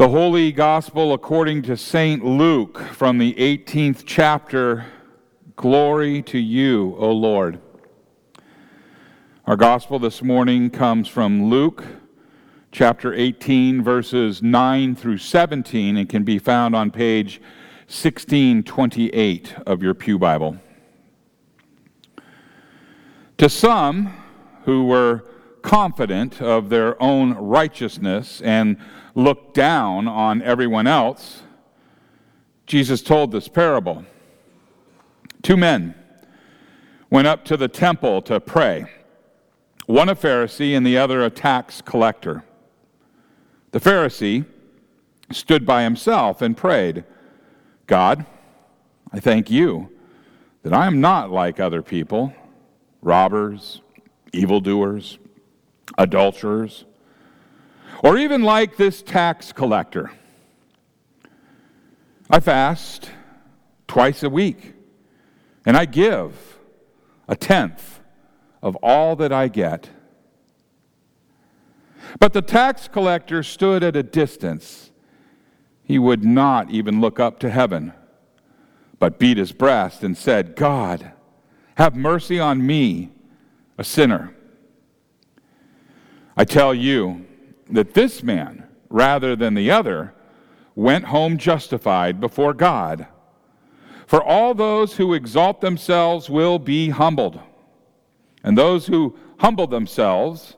The Holy Gospel according to St. Luke from the 18th chapter. Glory to you, O Lord. Our Gospel this morning comes from Luke chapter 18, verses 9 through 17, and can be found on page 1628 of your Pew Bible. To some who were confident of their own righteousness and looked down on everyone else, Jesus told this parable. Two men went up to the temple to pray, one a Pharisee and the other a tax collector. The Pharisee stood by himself and prayed, God, I thank you that I am not like other people, robbers, evildoers, adulterers or even like this tax collector. I fast twice a week, and I give a tenth of all that I get. But the tax collector stood at a distance. He would not even look up to heaven, but beat his breast and said, God, have mercy on me, a sinner. I tell you, that this man, rather than the other, went home justified before God. For all those who exalt themselves will be humbled, and those who humble themselves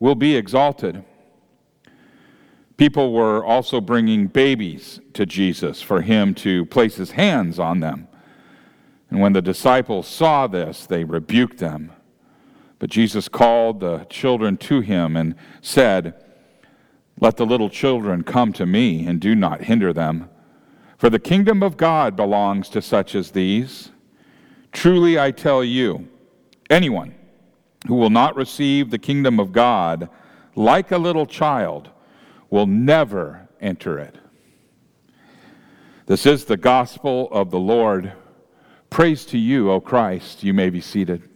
will be exalted. People were also bringing babies to Jesus for him to place his hands on them. And when the disciples saw this, they rebuked them. But Jesus called the children to him and said, let the little children come to me, and do not hinder them. For the kingdom of God belongs to such as these. Truly I tell you, anyone who will not receive the kingdom of God like a little child will never enter it. This is the gospel of the Lord. Praise to you, O Christ. You may be seated.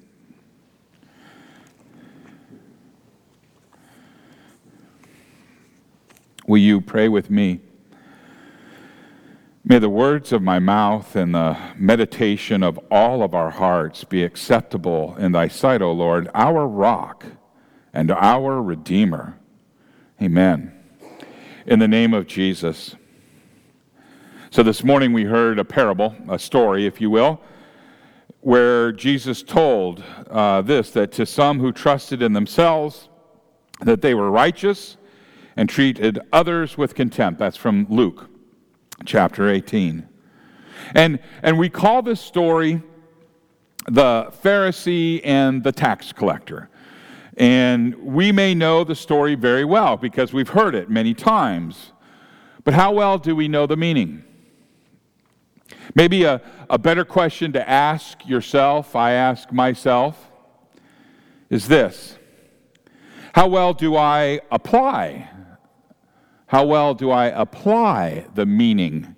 Will you pray with me? May the words of my mouth and the meditation of all of our hearts be acceptable in thy sight, O Lord, our rock and our Redeemer. Amen. In the name of Jesus. So this morning we heard a parable, a story, if you will, where Jesus told uh, this that to some who trusted in themselves that they were righteous, and treated others with contempt. That's from Luke chapter 18. And, and we call this story the Pharisee and the tax collector. And we may know the story very well because we've heard it many times. But how well do we know the meaning? Maybe a, a better question to ask yourself, I ask myself, is this How well do I apply how well do I apply the meaning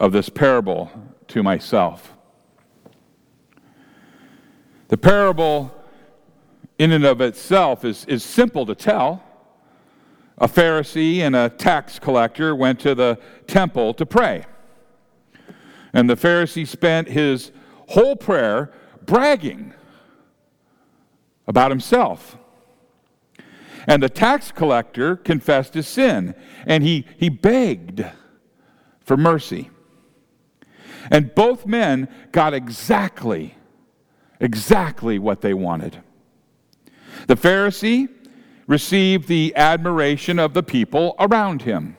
of this parable to myself? The parable, in and of itself, is, is simple to tell. A Pharisee and a tax collector went to the temple to pray. And the Pharisee spent his whole prayer bragging about himself. And the tax collector confessed his sin, and he, he begged for mercy. And both men got exactly, exactly what they wanted. The Pharisee received the admiration of the people around him,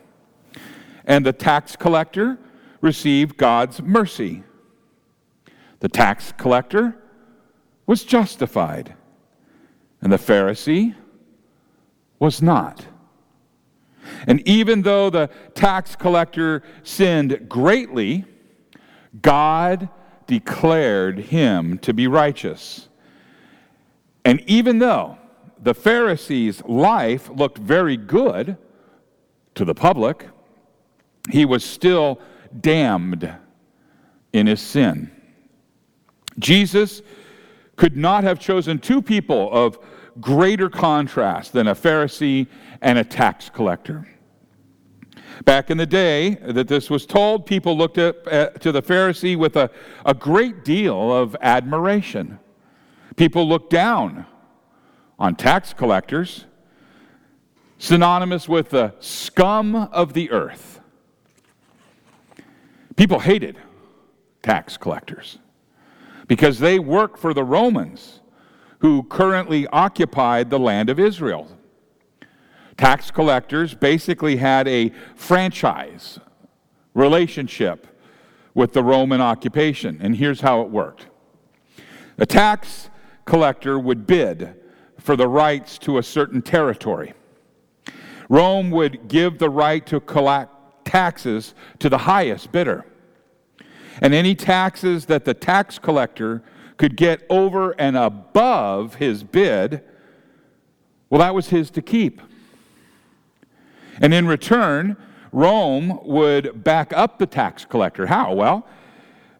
and the tax collector received God's mercy. The tax collector was justified, and the Pharisee was not. And even though the tax collector sinned greatly, God declared him to be righteous. And even though the Pharisee's life looked very good to the public, he was still damned in his sin. Jesus could not have chosen two people of greater contrast than a Pharisee and a tax collector. Back in the day that this was told, people looked at, at, uh, to the Pharisee with a, a great deal of admiration. People looked down on tax collectors, synonymous with the scum of the earth. People hated tax collectors because they worked for the Romans who currently occupied the land of Israel. Tax collectors basically had a franchise relationship with the Roman occupation, and here's how it worked. A tax collector would bid for the rights to a certain territory. Rome would give the right to collect taxes to the highest bidder. And any taxes that the tax collector could get over and above his bid, well, that was his to keep. And in return, Rome would back up the tax collector. How? Well,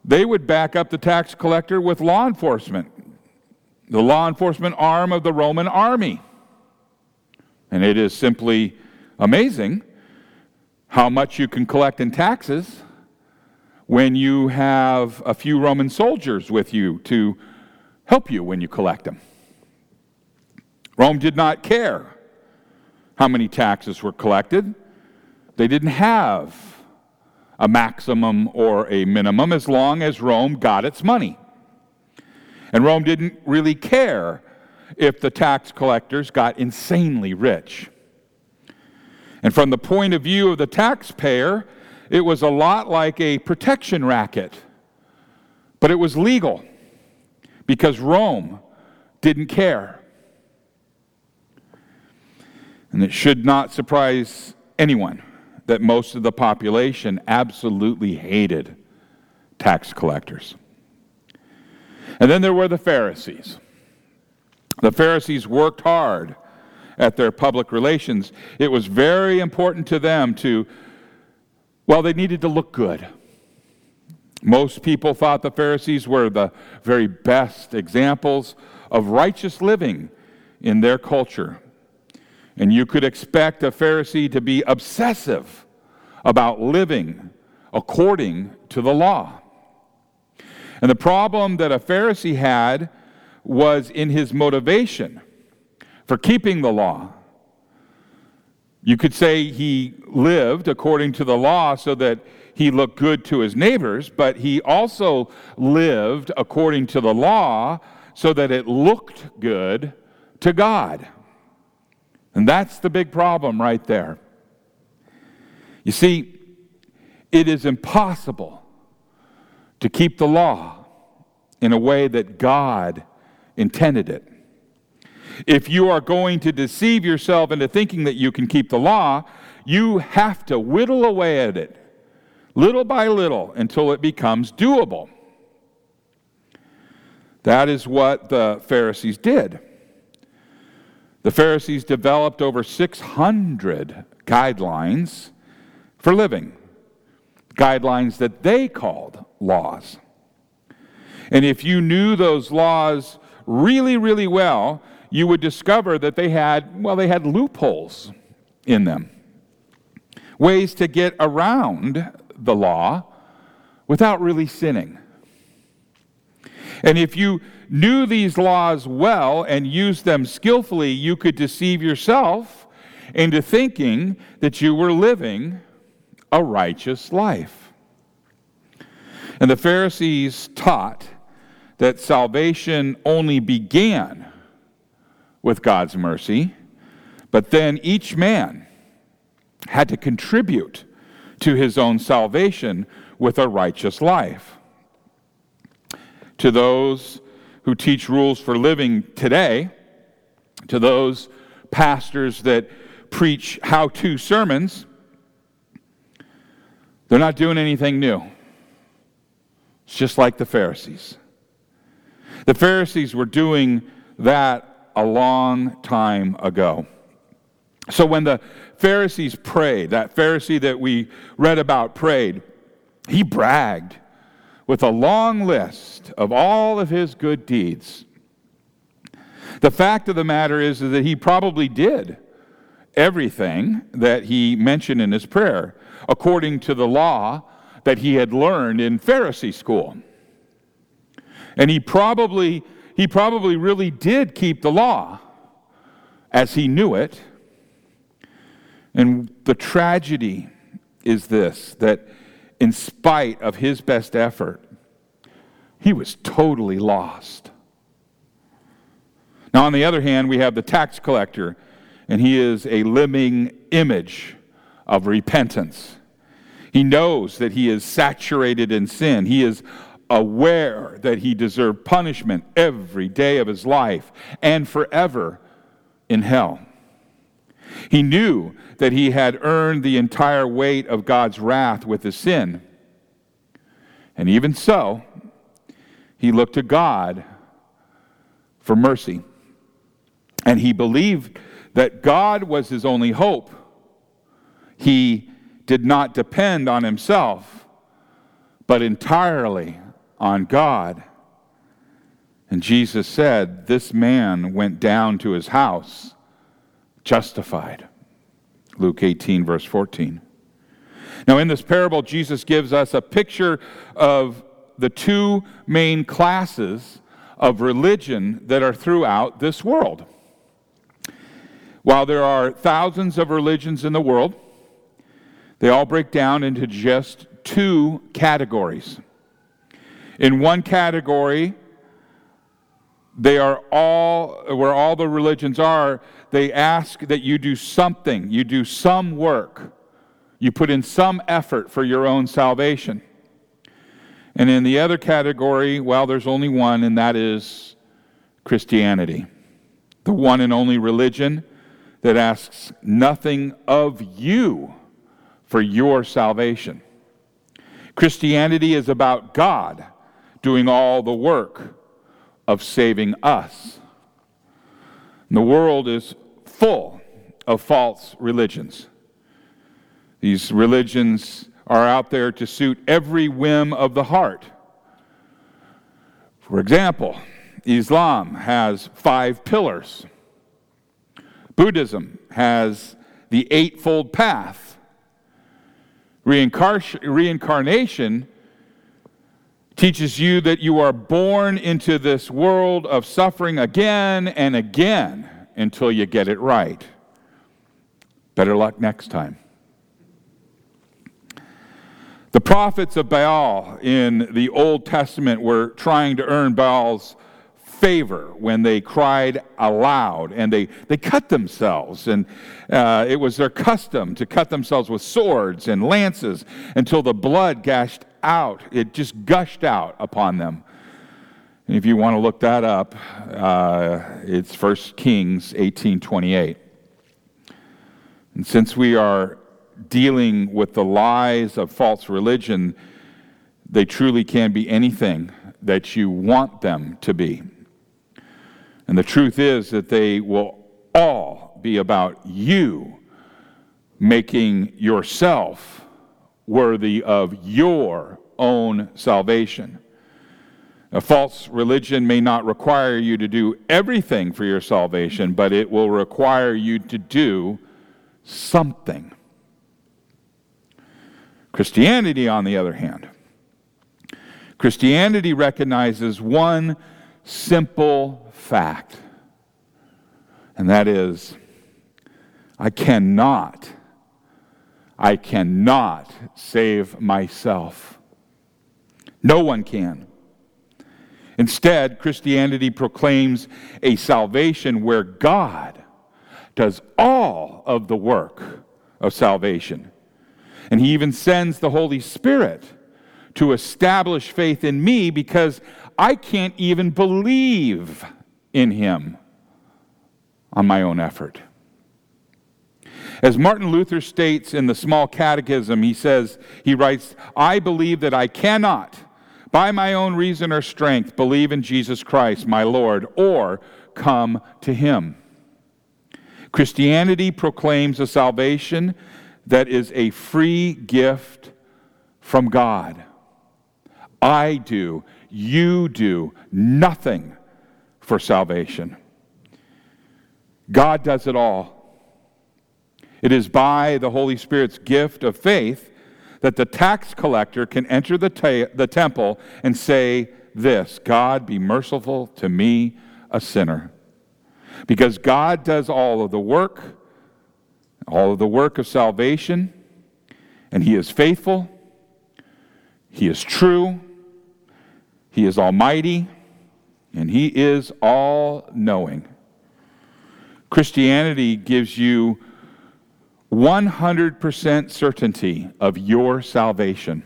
they would back up the tax collector with law enforcement, the law enforcement arm of the Roman army. And it is simply amazing how much you can collect in taxes when you have a few Roman soldiers with you to help you when you collect them. Rome did not care how many taxes were collected. They didn't have a maximum or a minimum as long as Rome got its money. And Rome didn't really care if the tax collectors got insanely rich. And from the point of view of the taxpayer, it was a lot like a protection racket, but it was legal because Rome didn't care. And it should not surprise anyone that most of the population absolutely hated tax collectors. And then there were the Pharisees. The Pharisees worked hard at their public relations. It was very important to them to, well, they needed to look good. Most people thought the Pharisees were the very best examples of righteous living in their culture. And you could expect a Pharisee to be obsessive about living according to the law. And the problem that a Pharisee had was in his motivation for keeping the law. You could say he lived according to the law so that he looked good to his neighbors, but he also lived according to the law so that it looked good to God. And that's the big problem right there. You see, it is impossible to keep the law in a way that God intended it. If you are going to deceive yourself into thinking that you can keep the law, you have to whittle away at it, little by little, until it becomes doable. That is what the Pharisees did. The Pharisees developed over 600 guidelines for living, guidelines that they called laws. And if you knew those laws really, really well, you would discover that they had, well, they had loopholes in them, ways to get around the law without really sinning. And if you knew these laws well and used them skillfully, you could deceive yourself into thinking that you were living a righteous life. And the Pharisees taught that salvation only began with God's mercy, but then each man had to contribute to his own salvation with a righteous life. To those who teach rules for living today, to those pastors that preach how to sermons, they're not doing anything new. It's just like the Pharisees. The Pharisees were doing that a long time ago. So when the Pharisees prayed, that Pharisee that we read about prayed, he bragged with a long list of all of his good deeds. The fact of the matter is, that he probably did everything that he mentioned in his prayer. according to the law that he had learned in Pharisee school. And he probably, he probably really did keep the law as he knew it. And the tragedy is this that in spite of his best effort, he was totally lost. Now, on the other hand, we have the tax collector, and he is a living image of repentance. He knows that he is saturated in sin. He is aware that he deserved punishment every day of his life and forever in hell. He knew that he had earned the entire weight of God's wrath with his sin. And even so, he looked to God for mercy. And he believed that God was his only hope. He did not depend on himself, but entirely on God. And Jesus said, This man went down to his house justified. Luke 18, verse 14. Now, in this parable, Jesus gives us a picture of the two main classes of religion that are throughout this world. While there are thousands of religions in the world, they all break down into just two categories. In one category, they are all, where all the religions are, they ask that you do something, you do some work, you put in some effort for your own salvation. And in the other category, well, there's only one, and that is Christianity, the one and only religion that asks nothing of you for your salvation. Christianity is about God doing all the work of saving us. And the world is full of false religions. These religions are out there to suit every whim of the heart. For example, Islam has five pillars. Buddhism has the Eightfold Path. Reincarnation teaches you that you are born into this world of suffering again and again until you get it right. Better luck next time. The prophets of Baal in the Old Testament were trying to earn Baal's favor when they cried aloud and they, they cut themselves. And uh, it was their custom to cut themselves with swords and lances until the blood gashed out. It just gushed out upon them. And if you want to look that up, uh, it's 1 Kings 18:28. And since we are dealing with the lies of false religion, they truly can be anything that you want them to be. And the truth is that they will all be about you making yourself worthy of your own salvation. A false religion may not require you to do everything for your salvation, but it will require you to do something. Christianity, on the other hand, Christianity recognizes one simple fact, and that is I cannot, I cannot save myself. No one can. Instead, Christianity proclaims a salvation where God does all of the work of salvation. And He even sends the Holy Spirit to establish faith in me because I can't even believe in Him on my own effort. As Martin Luther states in the Small Catechism, he says, he writes, I believe that I cannot, by my own reason or strength, believe in Jesus Christ, my Lord, or come to Him. Christianity proclaims a salvation that is a free gift from God. I do, you do nothing for salvation. God does it all. It is by the Holy Spirit's gift of faith that the tax collector can enter the, ta- the temple and say this God, be merciful to me, a sinner. Because God does all of the work, all of the work of salvation, and He is faithful, He is true, He is almighty, and He is all knowing. Christianity gives you 100% certainty of your salvation.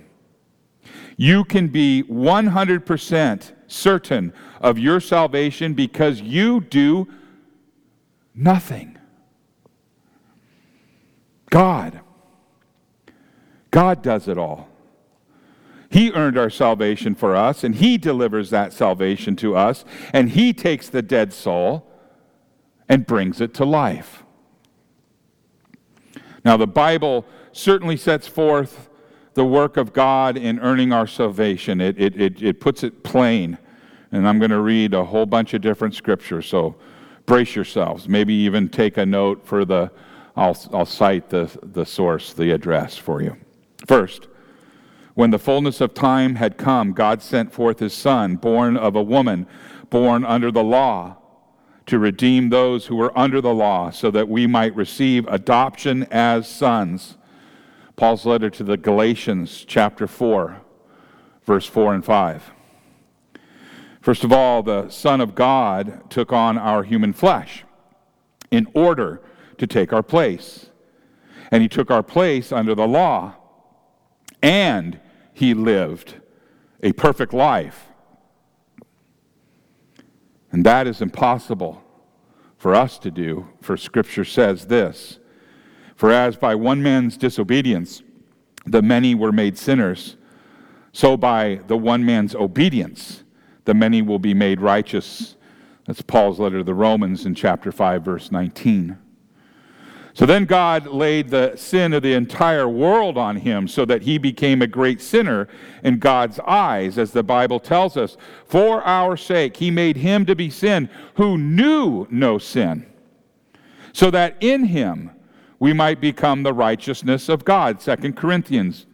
You can be 100% certain of your salvation because you do nothing. God. God does it all. He earned our salvation for us, and He delivers that salvation to us, and He takes the dead soul and brings it to life. Now, the Bible certainly sets forth the work of God in earning our salvation. It, it, it, it puts it plain. And I'm going to read a whole bunch of different scriptures, so brace yourselves. Maybe even take a note for the, I'll, I'll cite the, the source, the address for you. First, when the fullness of time had come, God sent forth his Son, born of a woman, born under the law to redeem those who were under the law, so that we might receive adoption as sons. Paul's letter to the Galatians, chapter 4, verse 4 and 5. First of all, the Son of God took on our human flesh in order to take our place. And he took our place under the law, and he lived a perfect life and that is impossible for us to do, for Scripture says this For as by one man's disobedience the many were made sinners, so by the one man's obedience the many will be made righteous. That's Paul's letter to the Romans in chapter 5, verse 19. So then God laid the sin of the entire world on him so that he became a great sinner in God's eyes, as the Bible tells us. For our sake, he made him to be sin who knew no sin, so that in him we might become the righteousness of God. 2 Corinthians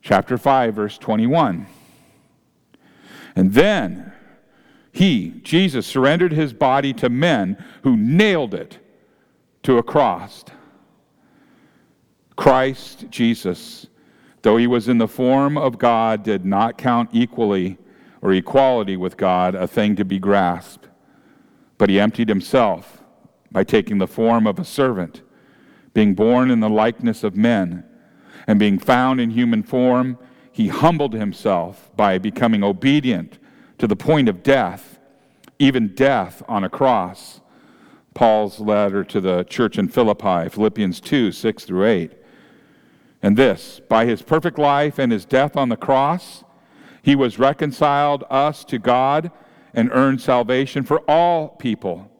chapter 5 verse 21. And then he, Jesus, surrendered his body to men who nailed it to a cross. Christ Jesus, though he was in the form of God, did not count equally or equality with God a thing to be grasped, but he emptied himself by taking the form of a servant, being born in the likeness of men, and being found in human form, he humbled himself by becoming obedient to the point of death, even death on a cross. Paul's letter to the church in Philippi, Philippians 2 6 through 8. And this, by his perfect life and his death on the cross, he was reconciled us to God and earned salvation for all people.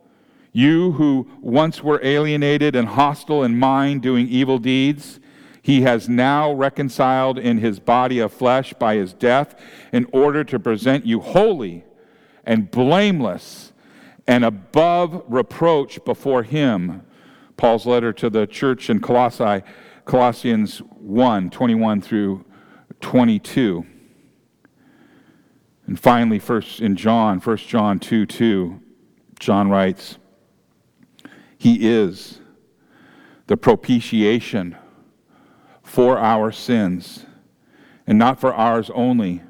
You who once were alienated and hostile in mind, doing evil deeds, he has now reconciled in his body of flesh by his death in order to present you holy and blameless and above reproach before him. Paul's letter to the church in Colossae, Colossians 1 21 through 22. And finally, first in John, 1 John 2 2, John writes, He is the propitiation for our sins, and not for ours only,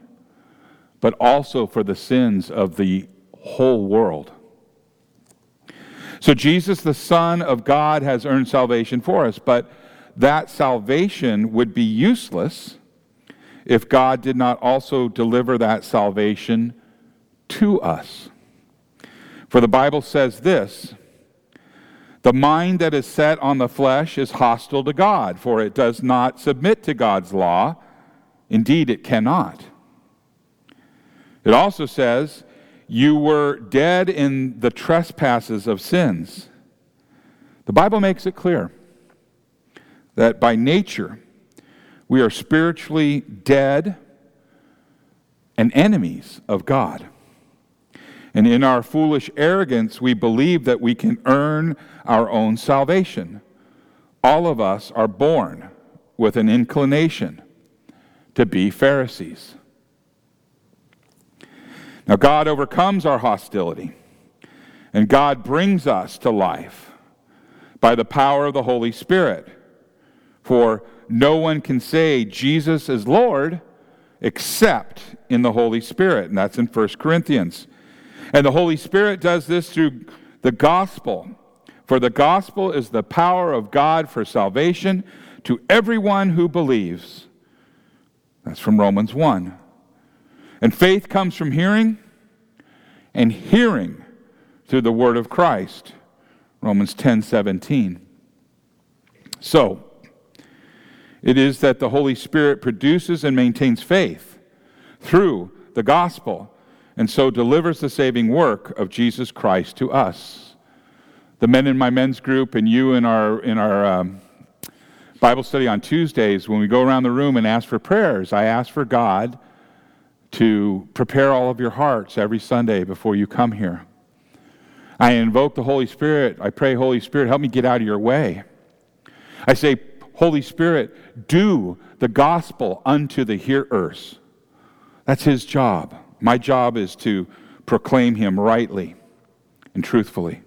but also for the sins of the whole world. So Jesus, the Son of God, has earned salvation for us, but that salvation would be useless if God did not also deliver that salvation to us. For the Bible says this The mind that is set on the flesh is hostile to God, for it does not submit to God's law. Indeed, it cannot. It also says, you were dead in the trespasses of sins. The Bible makes it clear that by nature we are spiritually dead and enemies of God. And in our foolish arrogance, we believe that we can earn our own salvation. All of us are born with an inclination to be Pharisees. Now, God overcomes our hostility, and God brings us to life by the power of the Holy Spirit. For no one can say Jesus is Lord except in the Holy Spirit, and that's in 1 Corinthians. And the Holy Spirit does this through the gospel. For the gospel is the power of God for salvation to everyone who believes. That's from Romans 1. And faith comes from hearing, and hearing through the word of Christ. Romans 10 17. So, it is that the Holy Spirit produces and maintains faith through the gospel, and so delivers the saving work of Jesus Christ to us. The men in my men's group and you in our, in our um, Bible study on Tuesdays, when we go around the room and ask for prayers, I ask for God to prepare all of your hearts every Sunday before you come here. I invoke the Holy Spirit. I pray, Holy Spirit, help me get out of your way. I say, Holy Spirit, do the gospel unto the hearers. That's his job. My job is to proclaim him rightly and truthfully.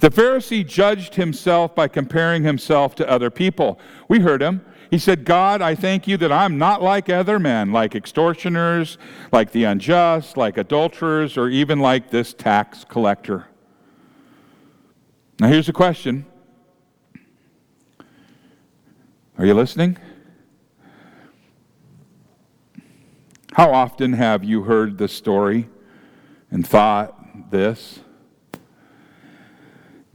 The Pharisee judged himself by comparing himself to other people. We heard him. He said, God, I thank you that I'm not like other men, like extortioners, like the unjust, like adulterers, or even like this tax collector. Now, here's the question Are you listening? How often have you heard this story and thought this?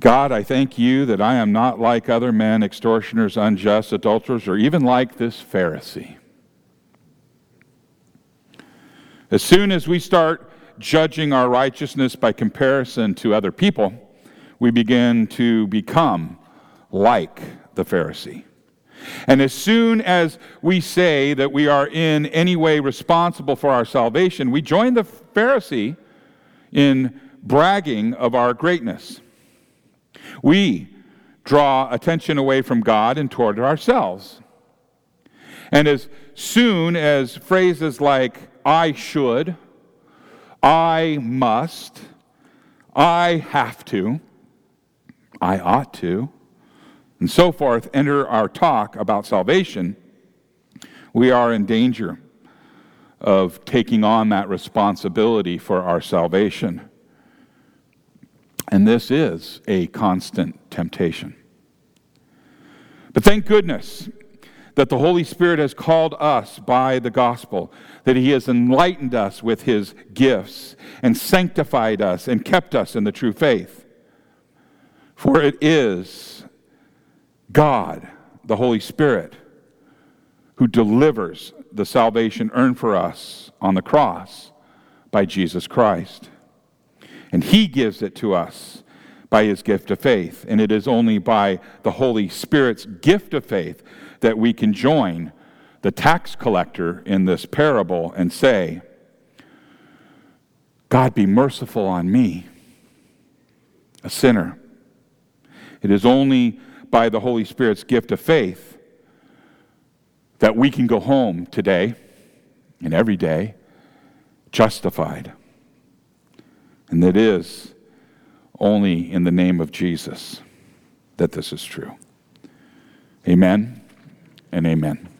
God, I thank you that I am not like other men, extortioners, unjust, adulterers, or even like this Pharisee. As soon as we start judging our righteousness by comparison to other people, we begin to become like the Pharisee. And as soon as we say that we are in any way responsible for our salvation, we join the Pharisee in bragging of our greatness. We draw attention away from God and toward ourselves. And as soon as phrases like, I should, I must, I have to, I ought to, and so forth enter our talk about salvation, we are in danger of taking on that responsibility for our salvation. And this is a constant temptation. But thank goodness that the Holy Spirit has called us by the gospel, that He has enlightened us with His gifts and sanctified us and kept us in the true faith. For it is God, the Holy Spirit, who delivers the salvation earned for us on the cross by Jesus Christ. And He gives it to us by His gift of faith. And it is only by the Holy Spirit's gift of faith that we can join the tax collector in this parable and say, God be merciful on me, a sinner. It is only by the Holy Spirit's gift of faith that we can go home today and every day justified. And it is only in the name of Jesus that this is true. Amen and amen.